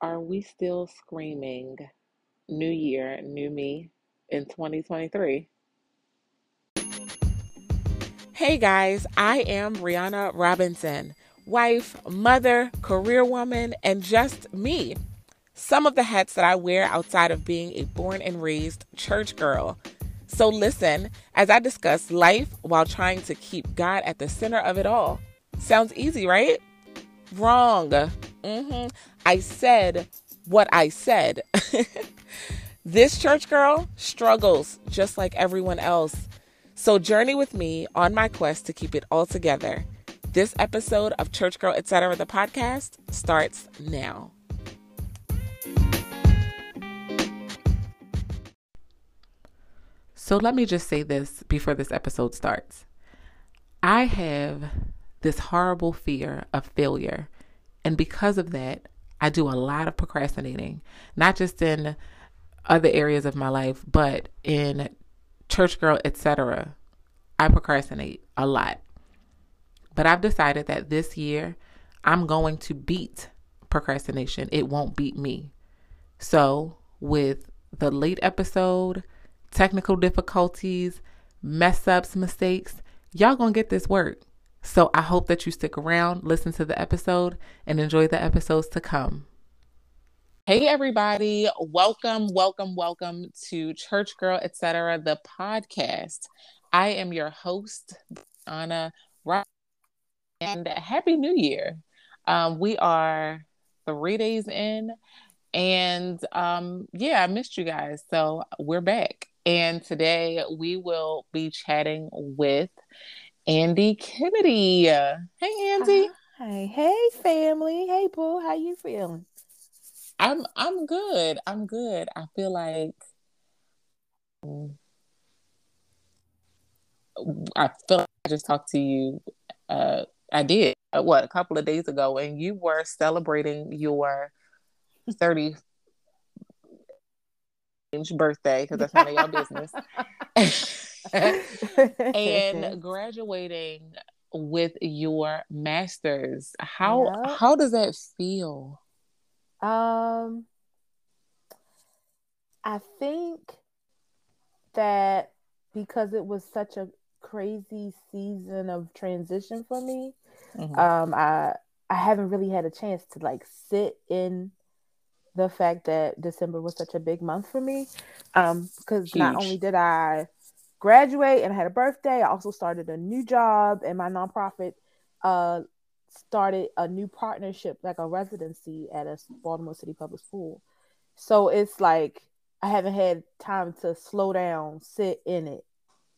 are we still screaming New Year, New Me in 2023? Hey guys, I am Brianna Robinson, wife, mother, career woman, and just me. Some of the hats that I wear outside of being a born and raised church girl. So listen as I discuss life while trying to keep God at the center of it all. Sounds easy, right? Wrong. Mm-hmm. I said what I said. this church girl struggles just like everyone else. So journey with me on my quest to keep it all together. This episode of Church Girl Etc. the podcast starts now. So let me just say this before this episode starts. I have this horrible fear of failure. And because of that, I do a lot of procrastinating, not just in other areas of my life, but in church girl, etc. I procrastinate a lot. But I've decided that this year I'm going to beat procrastination. It won't beat me. So, with the late episode, technical difficulties, mess ups, mistakes, y'all gonna get this work. So I hope that you stick around, listen to the episode, and enjoy the episodes to come. Hey everybody, welcome, welcome, welcome to Church Girl Etc. the podcast. I am your host, Anna Rock, and Happy New Year. Um, we are three days in, and um, yeah, I missed you guys, so we're back. And today we will be chatting with Andy Kennedy. Hey, Andy. Hi. Hey, family. Hey, Boo. How you feeling? I'm I'm good. I'm good. I feel like I feel like I just talked to you. Uh, I did uh, what a couple of days ago, and you were celebrating your 30 birthday because that's none of your business. and graduating with your masters. How yep. how does that feel? Um I think that because it was such a crazy season of transition for me, mm-hmm. um I I haven't really had a chance to like sit in the fact that December was such a big month for me. Um, because not only did I graduate and I had a birthday, I also started a new job and my nonprofit uh started a new partnership, like a residency at a Baltimore City Public School. So it's like I haven't had time to slow down, sit in it,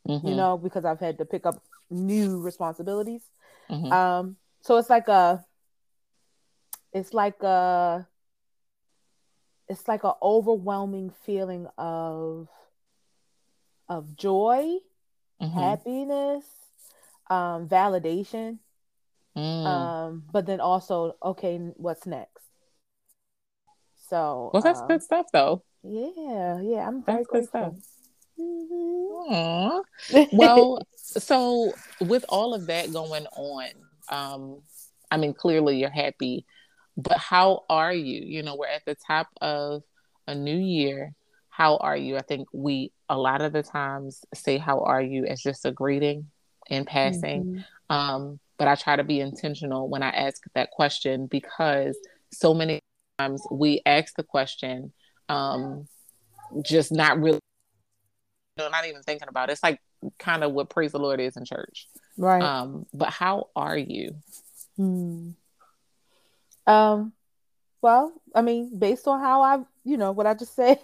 mm-hmm. you know, because I've had to pick up new responsibilities. Mm-hmm. Um, so it's like a, it's like a, it's like an overwhelming feeling of of joy, mm-hmm. happiness, um, validation. Mm. Um, but then also, okay, what's next? So Well that's um, good stuff though. Yeah, yeah. I'm very that's grateful. Mm-hmm. well, so with all of that going on, um, I mean, clearly you're happy but how are you? You know, we're at the top of a new year. How are you? I think we a lot of the times say how are you as just a greeting in passing. Mm-hmm. Um, but I try to be intentional when I ask that question because so many times we ask the question, um, just not really, you know, not even thinking about it. It's like kind of what praise the Lord is in church. Right. Um, but how are you? Hmm. Um, well, I mean, based on how I, you know, what I just said,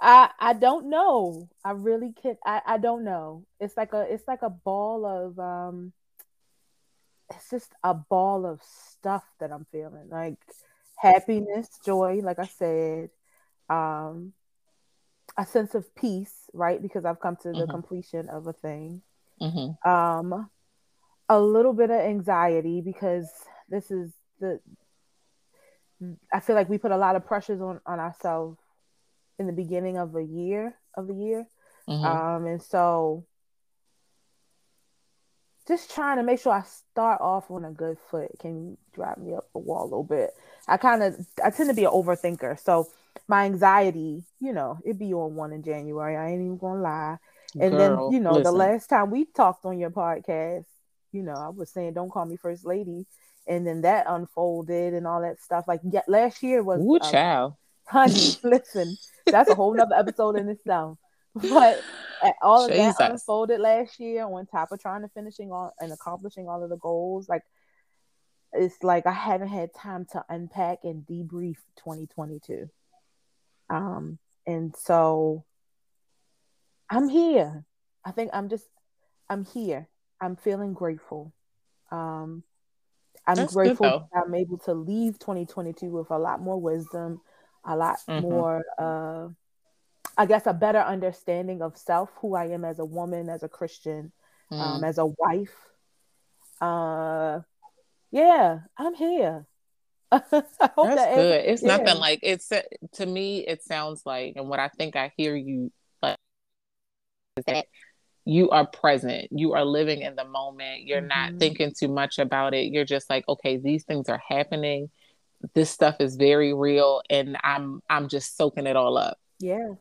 I I don't know. I really can't. I I don't know. It's like a it's like a ball of um it's just a ball of stuff that I'm feeling. Like happiness, joy, like I said, um a sense of peace, right? Because I've come to the mm-hmm. completion of a thing. Mm-hmm. Um a little bit of anxiety because this is the I feel like we put a lot of pressures on on ourselves in the beginning of a year of the year, mm-hmm. um, and so just trying to make sure I start off on a good foot can drive me up the wall a little bit. I kind of I tend to be an overthinker, so my anxiety, you know, it be on one in January. I ain't even gonna lie. And Girl, then you know, listen. the last time we talked on your podcast, you know, I was saying don't call me first lady, and then that unfolded and all that stuff. Like yeah, last year was Ooh, uh, child. honey. listen, that's a whole nother episode in itself. But all of Jesus. that unfolded last year on top of trying to finishing all and accomplishing all of the goals. Like it's like I haven't had time to unpack and debrief 2022. Um, and so I'm here. I think I'm just I'm here. I'm feeling grateful. Um, I'm That's grateful I'm able to leave 2022 with a lot more wisdom, a lot mm-hmm. more uh I guess a better understanding of self, who I am as a woman, as a Christian, um, mm. um, as a wife. Uh, yeah, I'm here. That's that good. It's yeah. nothing like it's to me. It sounds like, and what I think I hear you like is that you are present. You are living in the moment. You're mm-hmm. not thinking too much about it. You're just like, okay, these things are happening. This stuff is very real, and I'm I'm just soaking it all up. Yeah,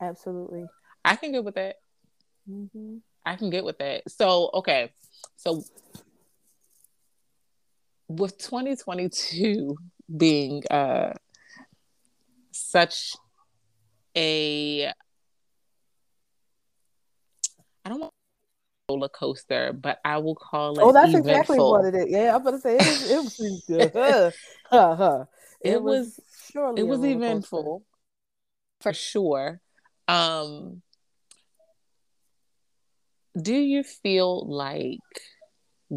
Absolutely. I can get with that. Mm-hmm. I can get with that. So, okay. So, with 2022 being uh, such a, I don't want roller coaster, but I will call it. Oh, that's eventful. exactly what it is. Yeah, I'm gonna say it was. It was, good. it, it was, was surely it was eventful for sure. Um, do you feel like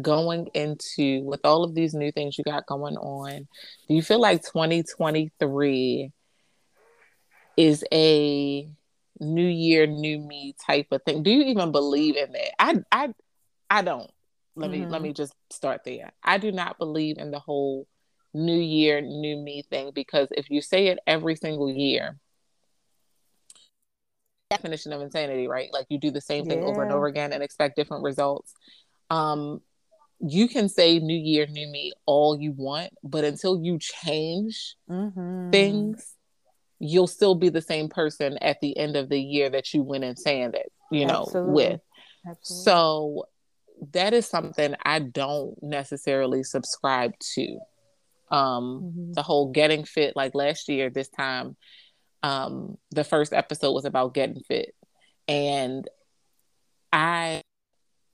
going into with all of these new things you got going on, do you feel like 2023 is a new year, new me type of thing? Do you even believe in that? I I I don't. Let mm-hmm. me let mm-hmm. me just start there. I do not believe in the whole new year, new me thing because if you say it every single year, definition of insanity, right? Like you do the same thing yeah. over and over again and expect different results. Um, you can say new year, new me all you want, but until you change mm-hmm. things, you'll still be the same person at the end of the year that you went and it, you know, Absolutely. with. Absolutely. So that is something I don't necessarily subscribe to. Um, mm-hmm. the whole getting fit like last year, this time um, the first episode was about getting fit. And I,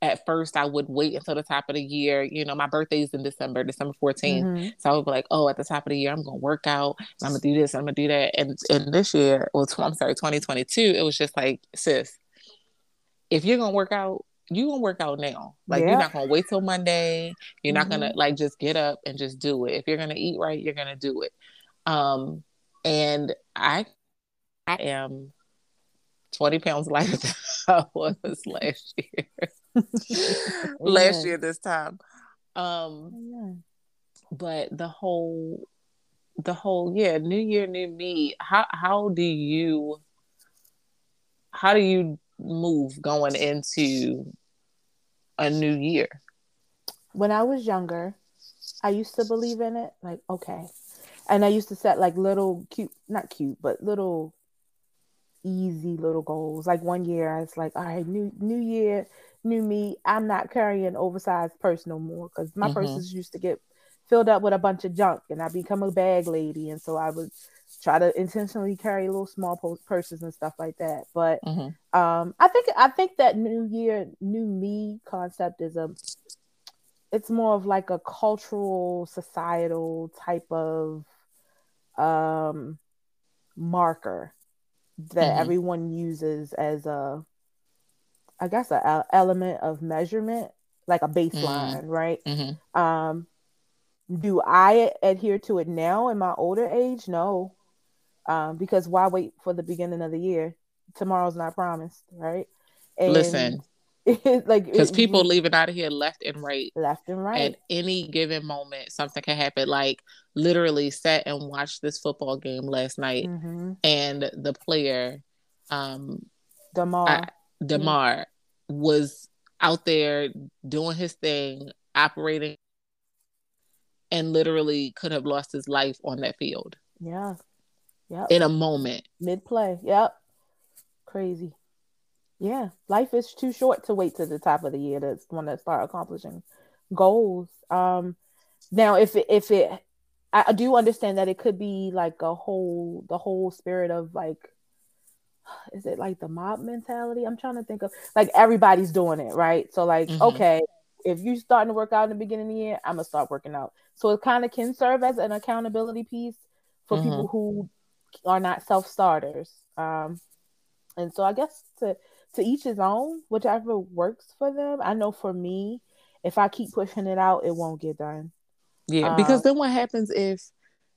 at first, I would wait until the top of the year. You know, my birthday is in December, December 14th. Mm-hmm. So I would be like, oh, at the top of the year, I'm going to work out. I'm going to do this, I'm going to do that. And, and this year, well, tw- I'm sorry, 2022, it was just like, sis, if you're going to work out, you gonna work out now. Like yeah. you're not gonna wait till Monday. You're mm-hmm. not gonna like just get up and just do it. If you're gonna eat right, you're gonna do it. Um, and I I am 20 pounds lighter than I was last year. last year this time. Um but the whole the whole yeah, new year, new me. How how do you how do you move going into a new year? When I was younger, I used to believe in it. Like, okay. And I used to set like little cute, not cute, but little easy little goals. Like one year, I was like, all right, new new year, new me. I'm not carrying oversized purse no more because my mm-hmm. purses used to get filled up with a bunch of junk, and I become a bag lady, and so I would try to intentionally carry little small purses and stuff like that. But mm-hmm. um, I think I think that new year, new me concept is a it's more of like a cultural, societal type of um marker that mm-hmm. everyone uses as a i guess an element of measurement like a baseline mm-hmm. right mm-hmm. um do i adhere to it now in my older age no um because why wait for the beginning of the year tomorrow's not promised right and listen like because people leaving out of here left and right left and right at any given moment something can happen like literally sat and watched this football game last night mm-hmm. and the player um Damar I, Damar mm-hmm. was out there doing his thing, operating, and literally could have lost his life on that field. Yeah. yeah. In a moment. Mid play. Yep. Crazy. Yeah. Life is too short to wait to the top of the year to want to start accomplishing goals. Um now if it if it I do understand that it could be like a whole the whole spirit of like is it like the mob mentality? I'm trying to think of like everybody's doing it, right? So like, mm-hmm. okay, if you're starting to work out in the beginning of the year, I'm gonna start working out. So it kind of can serve as an accountability piece for mm-hmm. people who are not self starters. Um, and so I guess to to each his own, whichever works for them. I know for me, if I keep pushing it out, it won't get done. Yeah, because um, then what happens if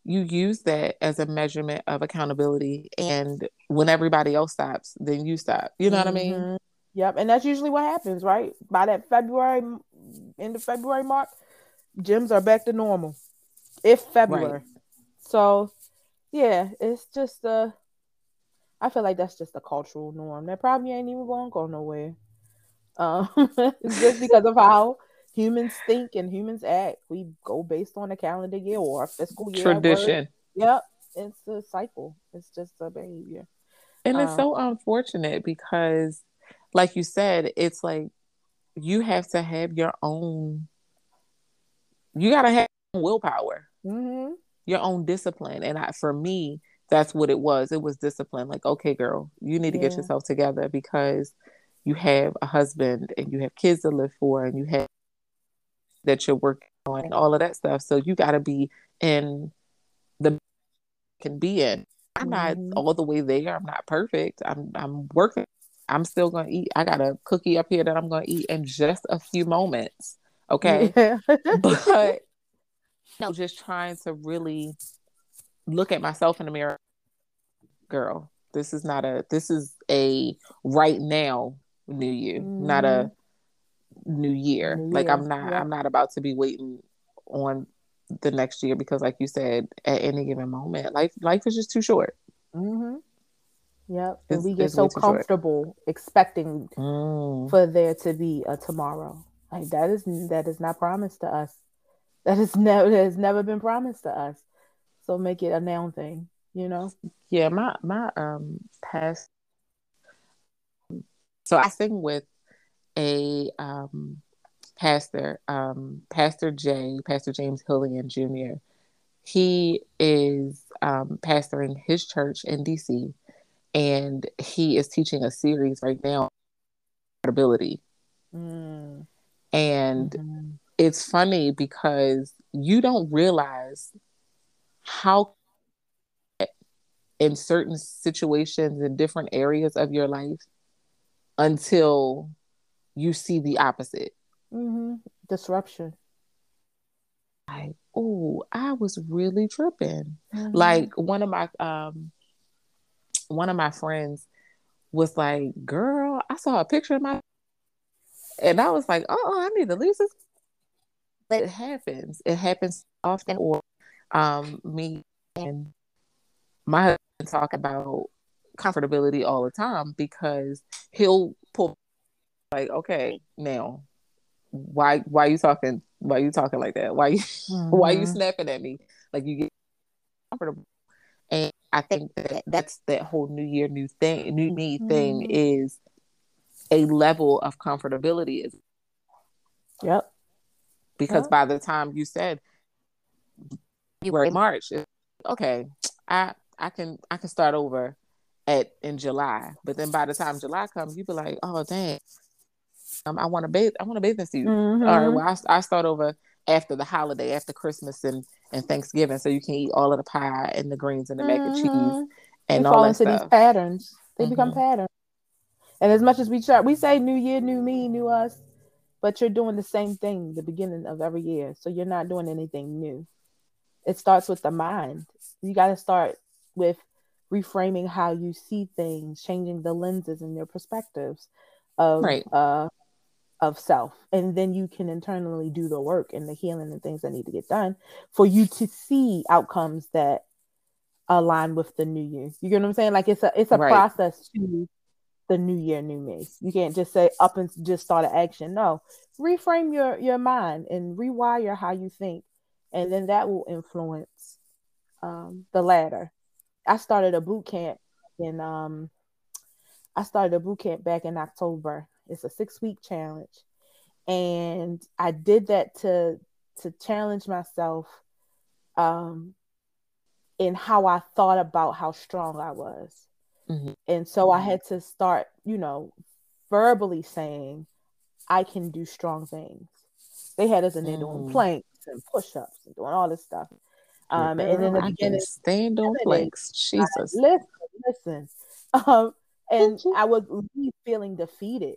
you use that as a measurement of accountability and when everybody else stops then you stop you know mm-hmm. what i mean mm-hmm. yep and that's usually what happens right by that february end of february mark gyms are back to normal if february right. so yeah it's just uh i feel like that's just a cultural norm that probably ain't even gonna go nowhere um just because of how humans think and humans act. We go based on a calendar year or a fiscal year. Tradition. Yep. It's a cycle. It's just a behavior. And it's um, so unfortunate because, like you said, it's like you have to have your own, you got to have willpower, mm-hmm. your own discipline. And I, for me, that's what it was. It was discipline. Like, okay, girl, you need to yeah. get yourself together because you have a husband and you have kids to live for and you have that you're working on and all of that stuff. So you got to be in the can be in. I'm mm-hmm. not all the way there. I'm not perfect. I'm I'm working. I'm still gonna eat. I got a cookie up here that I'm gonna eat in just a few moments. Okay, yeah. but no, just trying to really look at myself in the mirror. Girl, this is not a. This is a right now new you, mm-hmm. not a mm-hmm new year. New like year. I'm not I'm not about to be waiting on the next year because like you said, at any given moment, life life is just too short. Mm-hmm. Yep. It's, and we get so comfortable short. expecting mm. for there to be a tomorrow. Like that is that is not promised to us. That is never that has never been promised to us. So make it a noun thing, you know? Yeah, my my um past so I sing with a um, pastor, um, Pastor J, Pastor James Hillian Jr. He is um, pastoring his church in DC, and he is teaching a series right now, ability. Mm. And mm-hmm. it's funny because you don't realize how in certain situations in different areas of your life until you see the opposite. Mm-hmm. Disruption. Like, oh, I was really tripping. Mm-hmm. Like one of my um one of my friends was like, girl, I saw a picture of my and I was like, oh, I need to leave this. But it happens. It happens often or um me and my husband talk about comfortability all the time because he'll pull like, okay, now why why you talking why you talking like that? Why you mm-hmm. why you snapping at me? Like you get comfortable. And I think that that's that whole new year, new thing, new me mm-hmm. thing is a level of comfortability is Yep. Because yep. by the time you said you were in March, okay, I I can I can start over at in July. But then by the time July comes, you be like, oh dang, um, I want to bathe. I want to bathing suit. Mm-hmm. All right. Well, I, I start over after the holiday, after Christmas and and Thanksgiving, so you can eat all of the pie and the greens and the mac and cheese mm-hmm. and they all fall into stuff. these patterns. They mm-hmm. become patterns. And as much as we try, we say New Year, New Me, New Us, but you're doing the same thing the beginning of every year. So you're not doing anything new. It starts with the mind. You got to start with reframing how you see things, changing the lenses and your perspectives of right. uh, of self and then you can internally do the work and the healing and things that need to get done for you to see outcomes that align with the new year. you get what i'm saying like it's a it's a right. process to the new year, new me. You can't just say up and just start an action. No, reframe your your mind and rewire how you think, and then that will influence um, the latter. I started a boot camp in um, I started a boot camp back in October. It's a six week challenge, and I did that to to challenge myself um, in how I thought about how strong I was. Mm-hmm. And so I had to start, you know, verbally saying, I can do strong things. They had us in there doing mm. planks and push ups and doing all this stuff. Um, Girl, and in the I beginning, stand on planks. Jesus. listen, listen. Um, and I was really feeling defeated.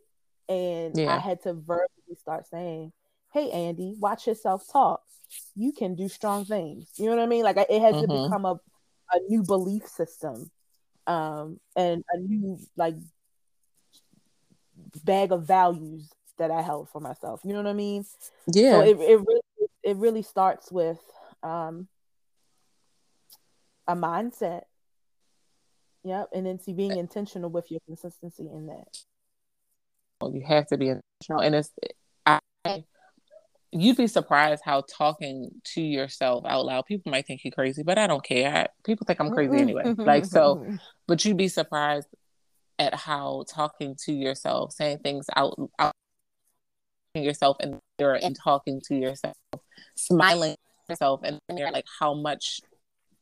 And yeah. I had to verbally start saying, Hey, Andy, watch yourself talk. You can do strong things. You know what I mean? Like it had mm-hmm. to become a, a new belief system um, and a new like bag of values that I held for myself. You know what I mean? Yeah. So it it really it really starts with um, a mindset. Yep, and then see being intentional with your consistency in that. Well, you have to be intentional, and it's I. You'd be surprised how talking to yourself out loud. People might think you're crazy, but I don't care. I, people think I'm crazy anyway. like so, but you'd be surprised at how talking to yourself, saying things out, out yourself in the mirror and talking to yourself, smiling yourself and you're like how much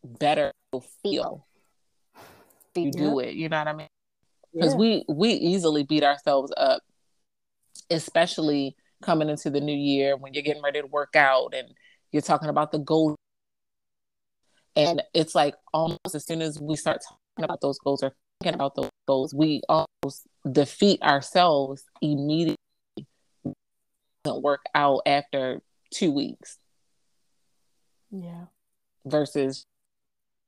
better you'll feel you do it. You know what I mean? Because yeah. we we easily beat ourselves up, especially coming into the new year when you're getting ready to work out and you're talking about the goal. And it's like almost as soon as we start talking about those goals or thinking about those goals, we almost defeat ourselves immediately. Doesn't work out after two weeks. Yeah. Versus,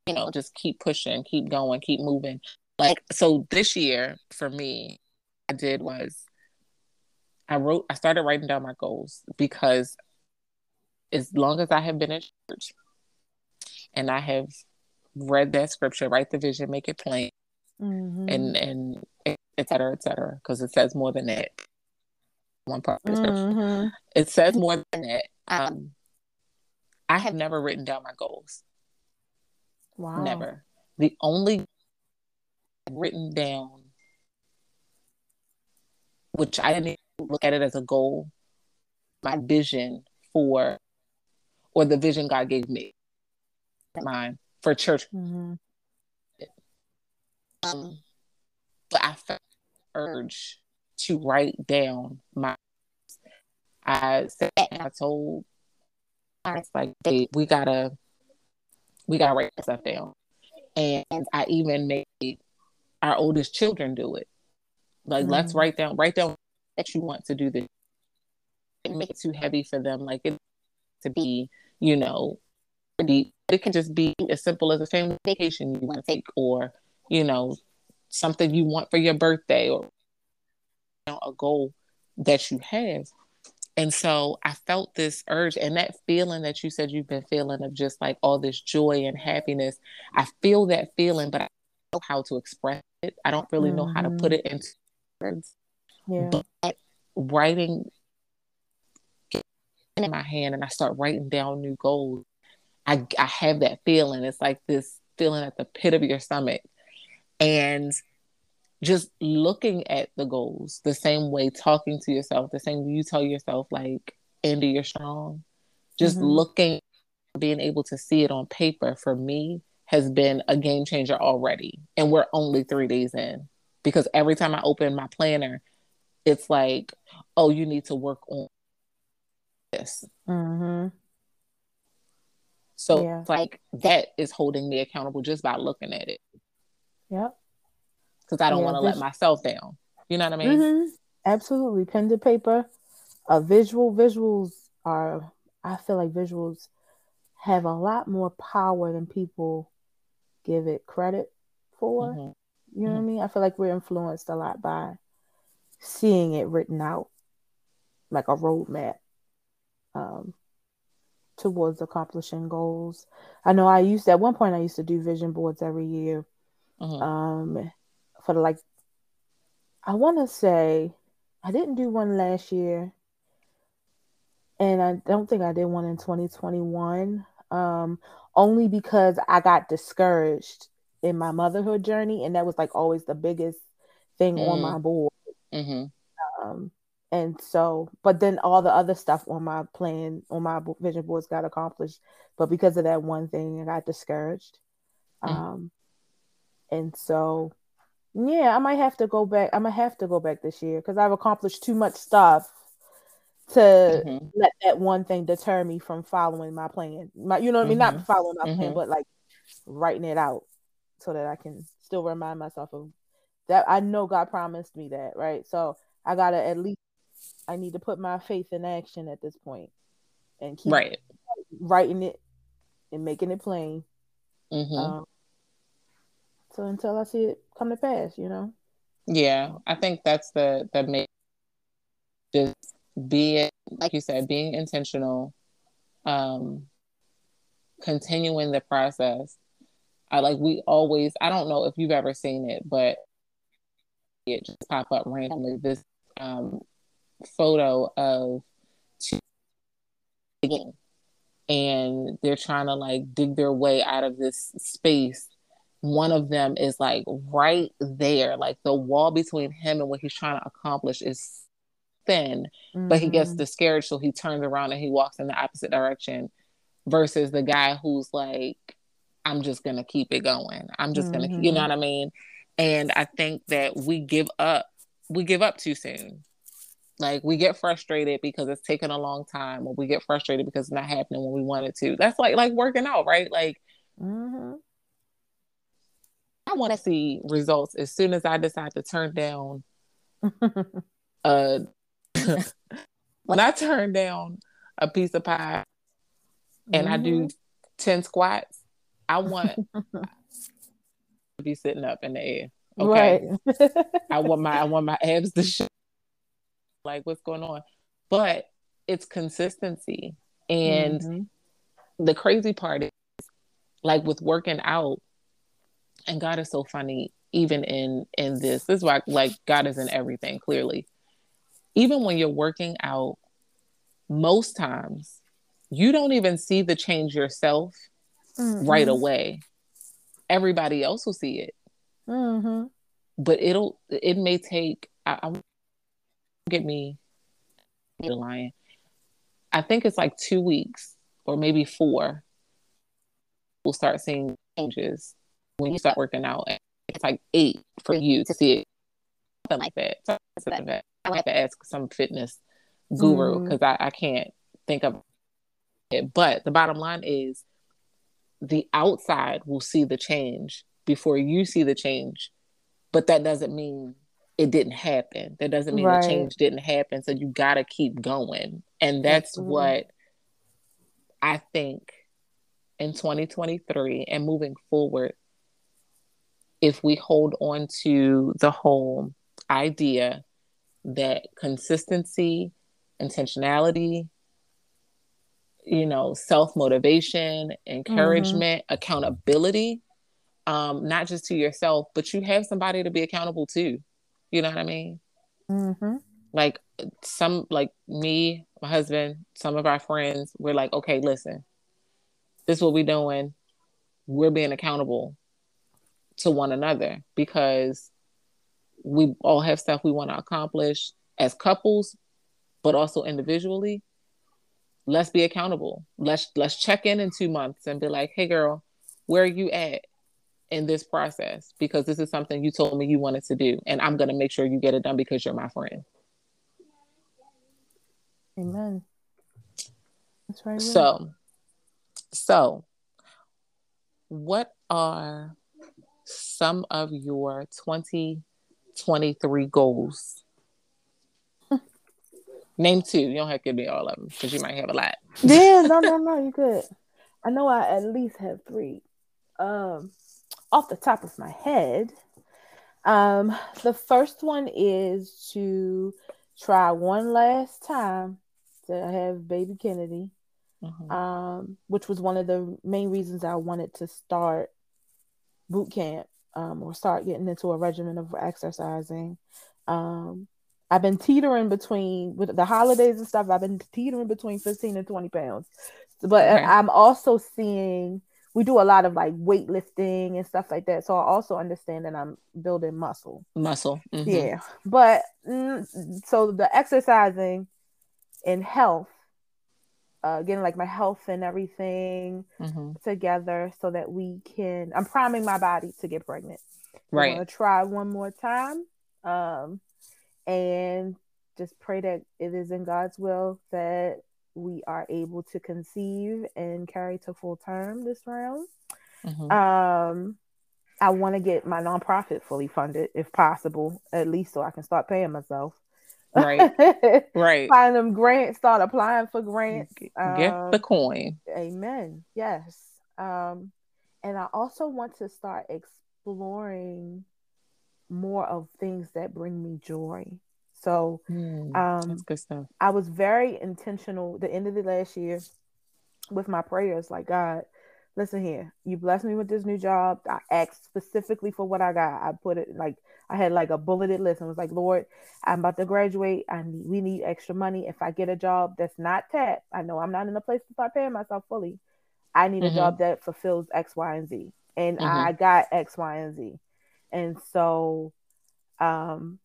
you know, just keep pushing, keep going, keep moving. Like, so this year for me, I did was I wrote, I started writing down my goals because as long as I have been in church and I have read that scripture, write the vision, make it plain, mm-hmm. and and et cetera, et cetera, because it says more than that. One part of the scripture, mm-hmm. it says more than that. Um, I have never written down my goals. Wow. Never. The only written down, which I didn't look at it as a goal, my vision for, or the vision God gave me, mine for church. Mm-hmm. Um, but I felt urge to write down my. I said I told parents like, "Hey, we gotta, we gotta write stuff down," and I even made our oldest children do it. Like, mm-hmm. let's write down, write down that you want to do this. It make it too heavy for them. Like it to be, you know, pretty. It can just be as simple as a family vacation you want to take, or you know, something you want for your birthday, or a goal that you have. And so I felt this urge and that feeling that you said you've been feeling of just like all this joy and happiness. I feel that feeling, but I don't know how to express it. I don't really mm-hmm. know how to put it into words. Yeah. But writing in my hand and I start writing down new goals, I I have that feeling. It's like this feeling at the pit of your stomach. And just looking at the goals the same way, talking to yourself, the same way you tell yourself, like, Andy, you're strong. Just mm-hmm. looking, being able to see it on paper for me has been a game changer already. And we're only three days in because every time I open my planner, it's like, oh, you need to work on this. Mm-hmm. So yeah. like that is holding me accountable just by looking at it. Yep. Because I don't yeah, want to let myself down. You know what I mean? Mm-hmm. Absolutely. Pen to paper. A visual visuals are I feel like visuals have a lot more power than people give it credit for. Mm-hmm. You know mm-hmm. what I mm-hmm. mean? I feel like we're influenced a lot by seeing it written out like a roadmap um, towards accomplishing goals. I know I used at one point I used to do vision boards every year. Mm-hmm. Um, for like I want to say I didn't do one last year, and I don't think I did one in 2021. Um, only because I got discouraged in my motherhood journey, and that was like always the biggest thing mm. on my board. Mm-hmm. Um, and so, but then all the other stuff on my plan, on my vision boards got accomplished. But because of that one thing, I got discouraged. Mm. Um, and so, yeah, I might have to go back. I'm gonna have to go back this year because I've accomplished too much stuff to mm-hmm. let that one thing deter me from following my plan. My, you know what mm-hmm. I mean? Not mm-hmm. following my mm-hmm. plan, but like writing it out so that I can still remind myself of that. I know God promised me that, right? So I gotta at least I need to put my faith in action at this point and keep right. writing it and making it plain. Mm-hmm. Um, so until I see it come to pass, you know. Yeah, I think that's the the main just being like you said, being intentional, um, continuing the process. I like we always. I don't know if you've ever seen it, but it just pop up randomly. This um, photo of two and they're trying to like dig their way out of this space one of them is like right there like the wall between him and what he's trying to accomplish is thin mm-hmm. but he gets mm-hmm. discouraged so he turns around and he walks in the opposite direction versus the guy who's like i'm just gonna keep it going i'm just mm-hmm. gonna you know mm-hmm. what i mean and i think that we give up we give up too soon like we get frustrated because it's taking a long time, or we get frustrated because it's not happening when we want it to. That's like like working out, right? Like mm-hmm. I want to see results as soon as I decide to turn down. uh, when I turn down a piece of pie and mm-hmm. I do mm-hmm. ten squats, I want to be sitting up in the air. Okay, right. I want my I want my abs to show like what's going on but it's consistency and mm-hmm. the crazy part is like with working out and god is so funny even in in this this is why like god is in everything clearly even when you're working out most times you don't even see the change yourself mm-hmm. right away everybody else will see it mm-hmm. but it'll it may take I, I get me the lion. I think it's like two weeks or maybe four. We'll start seeing changes when you start working out. It's like eight for you to see it. Something like that. Something like that. I have to ask some fitness guru because mm. I, I can't think of it. But the bottom line is the outside will see the change before you see the change. But that doesn't mean it didn't happen. That doesn't mean right. the change didn't happen. So you got to keep going. And that's Absolutely. what I think in 2023 and moving forward, if we hold on to the whole idea that consistency, intentionality, you know, self motivation, encouragement, mm-hmm. accountability, um, not just to yourself, but you have somebody to be accountable to. You know what I mean? Mm-hmm. Like some, like me, my husband, some of our friends, we're like, okay, listen, this is what we're doing. We're being accountable to one another because we all have stuff we want to accomplish as couples, but also individually. Let's be accountable. Let's let's check in in two months and be like, hey, girl, where are you at? in this process because this is something you told me you wanted to do and i'm going to make sure you get it done because you're my friend amen that's right so so what are some of your 2023 goals. Name two. You don't have to give me all of them because you might have a lot. Yeah no no no you're good. I know i at least have three. Um off the top of my head. Um, the first one is to try one last time to have baby Kennedy, mm-hmm. um, which was one of the main reasons I wanted to start boot camp um, or start getting into a regimen of exercising. Um, I've been teetering between with the holidays and stuff. I've been teetering between 15 and 20 pounds. But okay. I'm also seeing we do a lot of like weightlifting and stuff like that. So I also understand that I'm building muscle. Muscle. Mm-hmm. Yeah. But mm, so the exercising and health, uh, getting like my health and everything mm-hmm. together so that we can, I'm priming my body to get pregnant. Right. I'm to try one more time. Um, and just pray that it is in God's will that we are able to conceive and carry to full term this round. Mm-hmm. Um, I want to get my nonprofit fully funded if possible, at least so I can start paying myself. Right. right. Find them grants, start applying for grants. Get um, the coin. Amen. Yes. Um, and I also want to start exploring more of things that bring me joy. So mm, um, that's good stuff. I was very intentional the end of the last year with my prayers, like God, listen here, you blessed me with this new job. I asked specifically for what I got. I put it like I had like a bulleted list and was like, Lord, I'm about to graduate. I need we need extra money. If I get a job that's not tap, I know I'm not in a place to start paying myself fully. I need mm-hmm. a job that fulfills X, Y, and Z. And mm-hmm. I got X, Y, and Z. And so um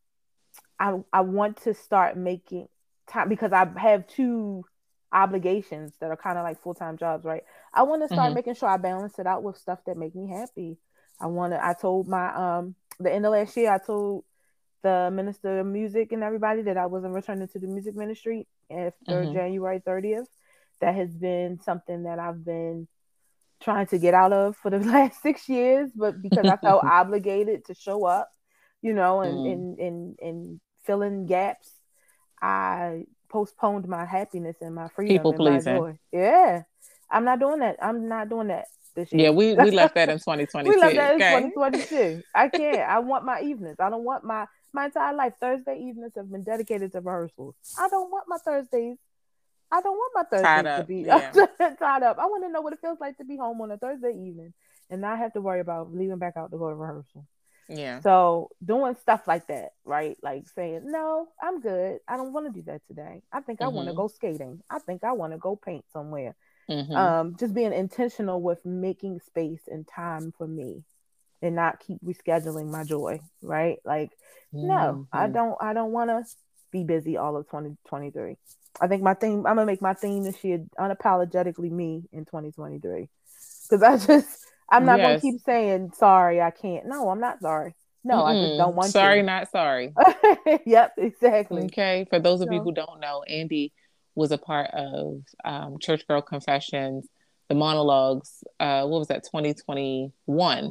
I I want to start making time because I have two obligations that are kind of like full time jobs, right? I want to start mm-hmm. making sure I balance it out with stuff that make me happy. I want to. I told my um the end of last year. I told the minister of music and everybody that I wasn't returning to the music ministry after mm-hmm. January 30th. That has been something that I've been trying to get out of for the last six years, but because I felt obligated to show up, you know, and mm. and and and filling gaps. I postponed my happiness and my freedom. People pleasing. Yeah. I'm not doing that. I'm not doing that this year. Yeah, we, we left that in 2022. we left that okay. in 2022. I can't. I want my evenings. I don't want my my entire life. Thursday evenings have been dedicated to rehearsals. I don't want my Thursdays. I don't want my Thursdays to be yeah. tied up. I want to know what it feels like to be home on a Thursday evening and not have to worry about leaving back out to go to rehearsal. Yeah. So doing stuff like that, right? Like saying, no, I'm good. I don't want to do that today. I think mm-hmm. I want to go skating. I think I want to go paint somewhere. Mm-hmm. Um, just being intentional with making space and time for me and not keep rescheduling my joy, right? Like, mm-hmm. no, I mm-hmm. don't I don't want to be busy all of 2023. I think my theme I'm gonna make my theme this year unapologetically me in 2023. Because I just I'm not yes. gonna keep saying sorry, I can't. No, I'm not sorry. No, mm I just don't want to sorry, to. not sorry. yep, exactly. Okay. For those of so. you who don't know, Andy was a part of um, Church Girl Confessions, the monologues. Uh, what was that? 2021.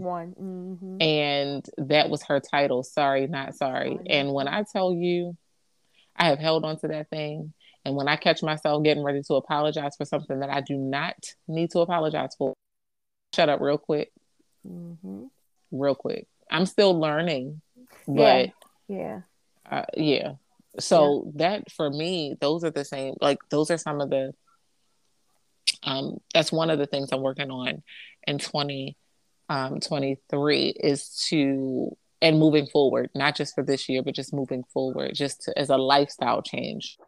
One. Mm-hmm. And that was her title. Sorry, not sorry. Mm-hmm. And when I tell you, I have held on to that thing. And when I catch myself getting ready to apologize for something that I do not need to apologize for, shut up real quick. Mm-hmm. Real quick. I'm still learning, but yeah, yeah, uh, yeah. So yeah. that for me, those are the same. Like those are some of the. Um, that's one of the things I'm working on in 2023 um, is to and moving forward, not just for this year, but just moving forward, just to, as a lifestyle change,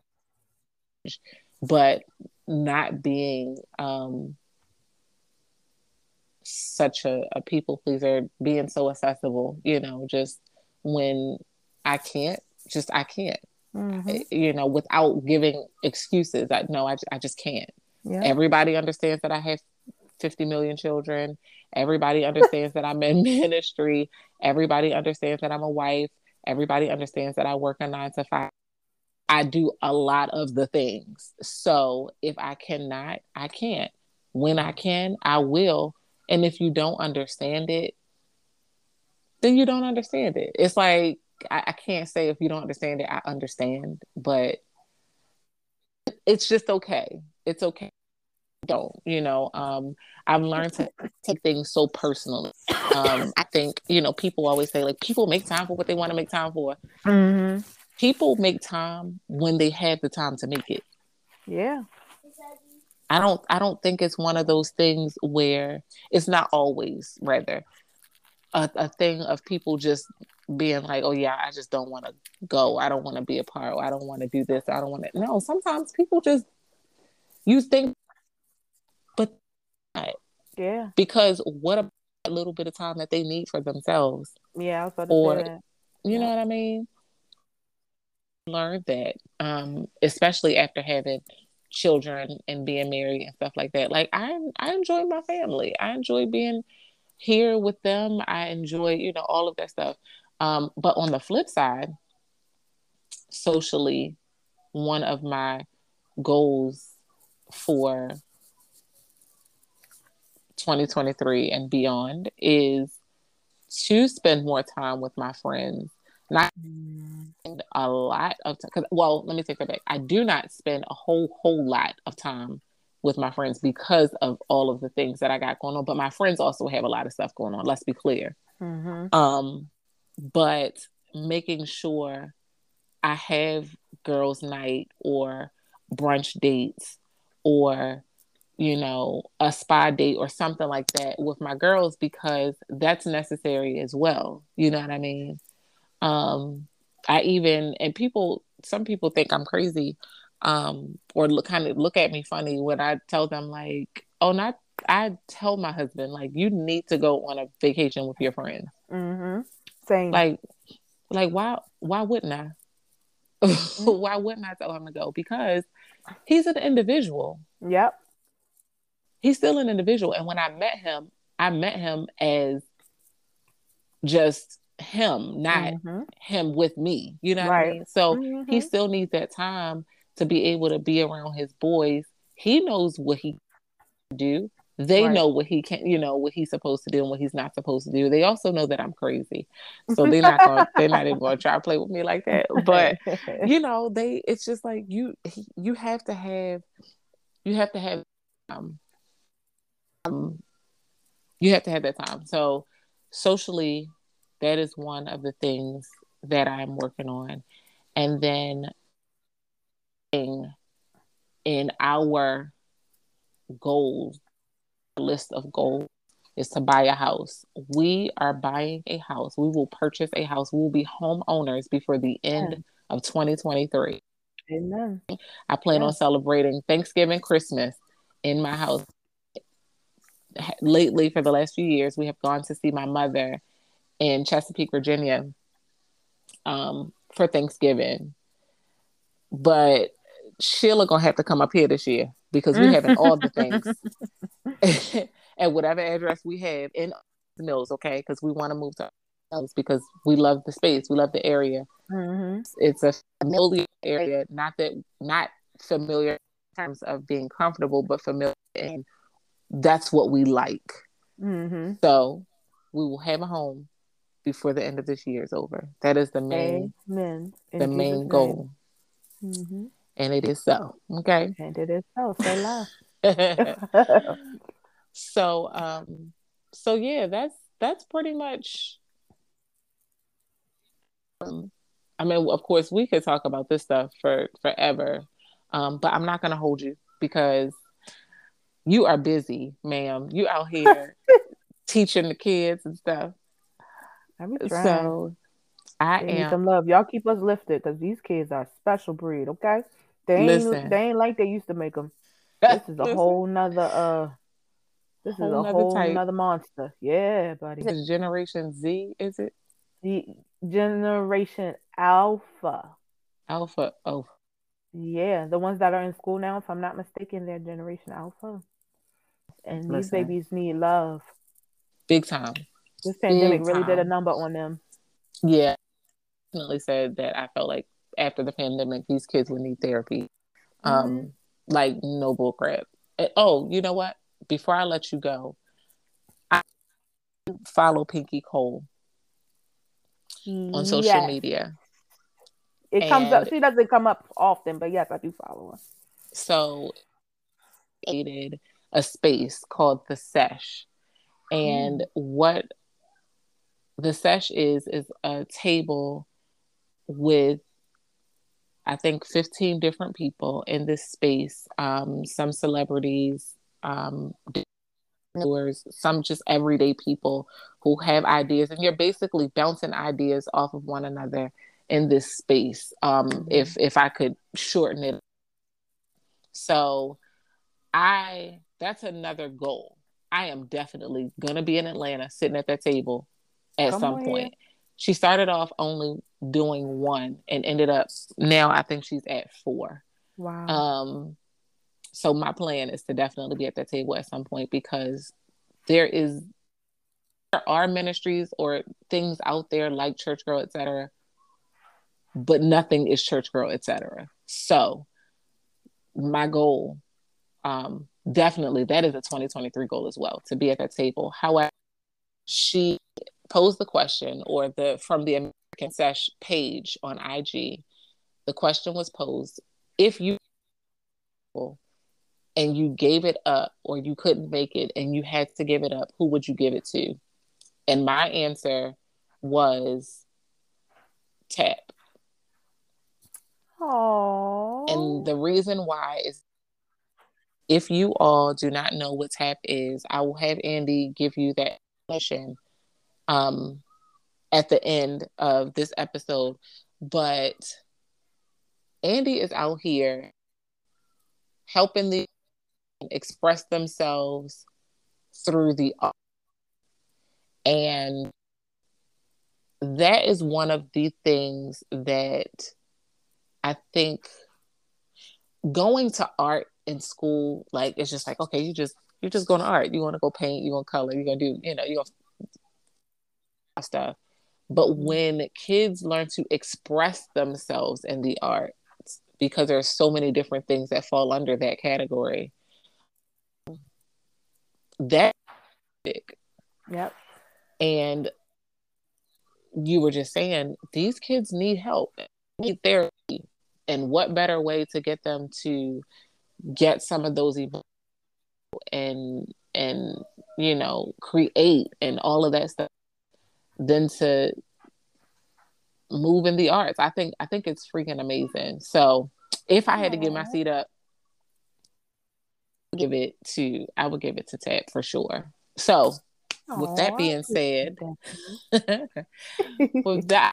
but not being um, such a, a people pleaser, being so accessible, you know, just when I can't, just I can't, mm-hmm. you know, without giving excuses. I no, I, I just can't. Yeah. Everybody understands that I have 50 million children. Everybody understands that I'm in ministry. Everybody understands that I'm a wife. Everybody understands that I work a nine to five. I do a lot of the things. So if I cannot, I can't. When I can, I will. And if you don't understand it, then you don't understand it. It's like I, I can't say if you don't understand it, I understand, but it's just okay. It's okay. Don't you know? Um, I've learned to take things so personally. Um, I think you know people always say like people make time for what they want to make time for. Mm-hmm. People make time when they have the time to make it. Yeah. I don't I don't think it's one of those things where it's not always rather. a, a thing of people just being like, oh yeah, I just don't want to go. I don't want to be a part. I don't want to do this. I don't want to. No, sometimes people just you think, but yeah, because what about a little bit of time that they need for themselves? Yeah, or you yeah. know what I mean. Learned that, um, especially after having children and being married and stuff like that. Like I, I enjoy my family. I enjoy being here with them. I enjoy, you know, all of that stuff. Um, but on the flip side, socially, one of my goals for 2023 and beyond is to spend more time with my friends. Not mm. A lot of time. Well, let me take that back. I do not spend a whole whole lot of time with my friends because of all of the things that I got going on. But my friends also have a lot of stuff going on. Let's be clear. Mm-hmm. Um, but making sure I have girls' night or brunch dates or you know a spa date or something like that with my girls because that's necessary as well you know what i mean um i even and people some people think i'm crazy um or look kind of look at me funny when i tell them like oh not i tell my husband like you need to go on a vacation with your friends mm-hmm. Same. Like, like why? Why wouldn't I? Mm-hmm. why wouldn't I tell him to go? Because he's an individual. Yep. He's still an individual, and when I met him, I met him as just him, not mm-hmm. him with me. You know right. I mean? So mm-hmm. he still needs that time to be able to be around his boys. He knows what he do. They right. know what he can, you know, what he's supposed to do and what he's not supposed to do. They also know that I'm crazy, so they're not gonna, they're not even going to try to play with me like that. But you know, they. It's just like you. You have to have. You have to have. Um, um, you have to have that time. So socially, that is one of the things that I'm working on, and then in, in our goals list of goals is to buy a house. We are buying a house. We will purchase a house. We will be homeowners before the end of 2023. Amen. I plan on celebrating Thanksgiving, Christmas in my house. Lately, for the last few years, we have gone to see my mother in Chesapeake, Virginia, um, for Thanksgiving. But Sheila gonna have to come up here this year because we're having all the things at whatever address we have in the mills, okay? Because we want to move to ourselves because we love the space, we love the area. Mm-hmm. It's a familiar area, not that not familiar in terms of being comfortable, but familiar, and that's what we like. Mm-hmm. So we will have a home before the end of this year is over. That is the main, Amen. the Jesus main goal. Mm-hmm. And it is so. Okay. And it is so. Say la. so um so yeah, that's that's pretty much um, I mean, of course, we could talk about this stuff for forever, um, but I'm not going to hold you because you are busy, ma'am. You out here teaching the kids and stuff. So I they am some love. Y'all keep us lifted because these kids are a special breed. Okay, they ain't Listen. they ain't like they used to make them. This is a whole nother uh. This whole is a whole type. nother monster. Yeah, buddy. Is Generation Z? Is it? The Generation Alpha. Alpha. Oh. Yeah, the ones that are in school now, if I'm not mistaken, they're Generation Alpha. And Listen. these babies need love. Big time. This pandemic really did a number on them. Yeah. Definitely said that I felt like after the pandemic, these kids would need therapy. Um, mm-hmm. like no bull crap. oh, you know what? Before I let you go, I follow Pinky Cole on social yes. media. It and comes up. She doesn't come up often, but yes, I do follow her. So, created a space called the Sesh, and mm. what the Sesh is is a table with I think 15 different people in this space, um, some celebrities, um, some just everyday people who have ideas, and you're basically bouncing ideas off of one another in this space. Um, mm-hmm. If if I could shorten it, so I that's another goal. I am definitely gonna be in Atlanta, sitting at that table at Come some point. She started off only doing one and ended up now I think she's at four. Wow. Um so my plan is to definitely be at that table at some point because there is there are ministries or things out there like church girl etc but nothing is church girl etc so my goal um definitely that is a 2023 goal as well to be at that table however she posed the question or the from the american sesh page on ig the question was posed if you and you gave it up or you couldn't make it and you had to give it up, who would you give it to? And my answer was Tap. Aww. And the reason why is if you all do not know what TAP is, I will have Andy give you that definition um, at the end of this episode. But Andy is out here helping the express themselves through the art. And that is one of the things that I think going to art in school, like it's just like, okay, you just you're just going to art. You want to go paint, you want to color, you're gonna do, you know, you're gonna stuff. But mm-hmm. when kids learn to express themselves in the arts, because there's so many different things that fall under that category, that big. Yep. And you were just saying these kids need help, need therapy. And what better way to get them to get some of those emotions and and you know create and all of that stuff than to move in the arts. I think I think it's freaking amazing. So if I had to give my seat up, give it to I would give it to Ted for sure. So Aww, with that being said, with that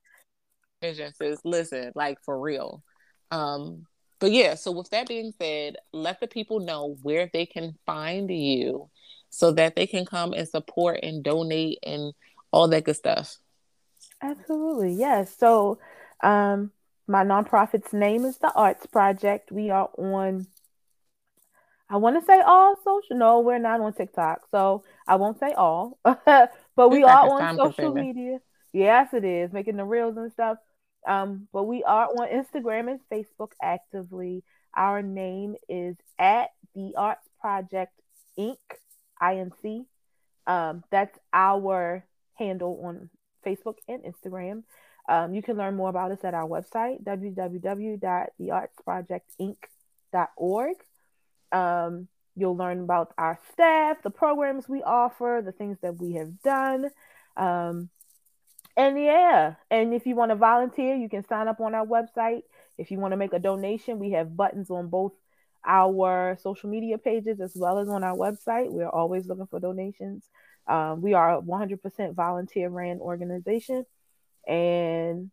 vision says, listen, like for real. Um, but yeah, so with that being said, let the people know where they can find you so that they can come and support and donate and all that good stuff. Absolutely. Yes. So um my nonprofit's name is the Arts Project. We are on I want to say all social. No, we're not on TikTok, so I won't say all. but we are on social media. Yes, it is making the reels and stuff. Um, but we are on Instagram and Facebook actively. Our name is at the Arts Project Inc. Inc. Um, that's our handle on Facebook and Instagram. Um, you can learn more about us at our website www.theartsprojectinc.org. Um, you'll learn about our staff, the programs we offer, the things that we have done. Um, and yeah, and if you want to volunteer, you can sign up on our website. If you want to make a donation, we have buttons on both our social media pages as well as on our website. We're always looking for donations. Um, we are a 100% volunteer ran organization. And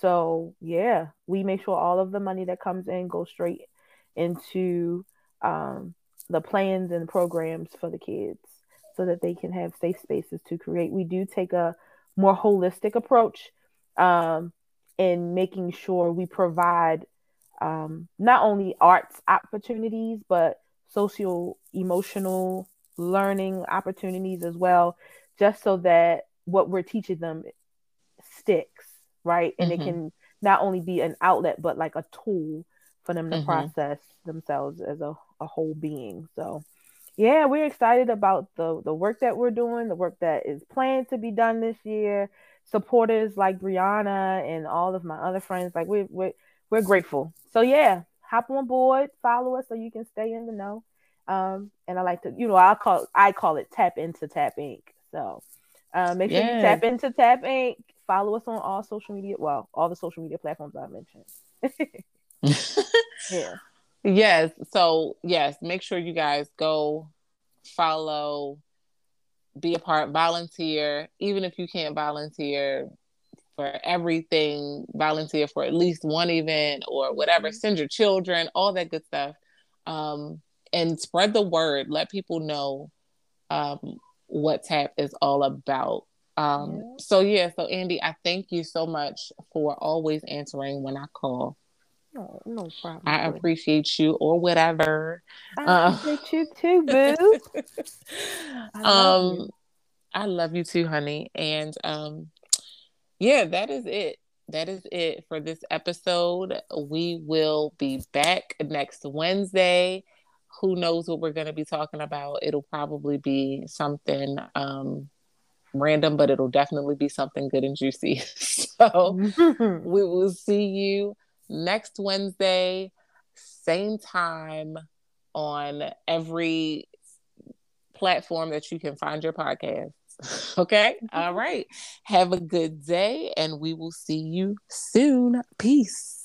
so, yeah, we make sure all of the money that comes in goes straight into um, the plans and programs for the kids so that they can have safe spaces to create. We do take a more holistic approach um, in making sure we provide um, not only arts opportunities, but social emotional learning opportunities as well, just so that what we're teaching them sticks, right? And mm-hmm. it can not only be an outlet, but like a tool for them to mm-hmm. process themselves as a, a whole being. So yeah, we're excited about the the work that we're doing, the work that is planned to be done this year. Supporters like Brianna and all of my other friends, like we're we're we're grateful. So yeah, hop on board, follow us so you can stay in the know. Um, and I like to, you know, I call I call it tap into Tap Inc. So uh, make sure you tap into Tap Inc. Follow us on all social media, well, all the social media platforms I mentioned. yeah. Yes. So yes, make sure you guys go follow be a part, volunteer, even if you can't volunteer for everything, volunteer for at least one event or whatever, mm-hmm. send your children, all that good stuff. Um, and spread the word. Let people know um, what TAP is all about. Um, yeah. So yeah, so Andy, I thank you so much for always answering when I call. Oh, no problem. I appreciate you or whatever. I uh, appreciate you too, boo. I um, you. I love you too, honey. And um, yeah, that is it. That is it for this episode. We will be back next Wednesday. Who knows what we're going to be talking about? It'll probably be something um, random, but it'll definitely be something good and juicy. so we will see you next Wednesday, same time on every platform that you can find your podcast. okay. All right. Have a good day, and we will see you soon. Peace.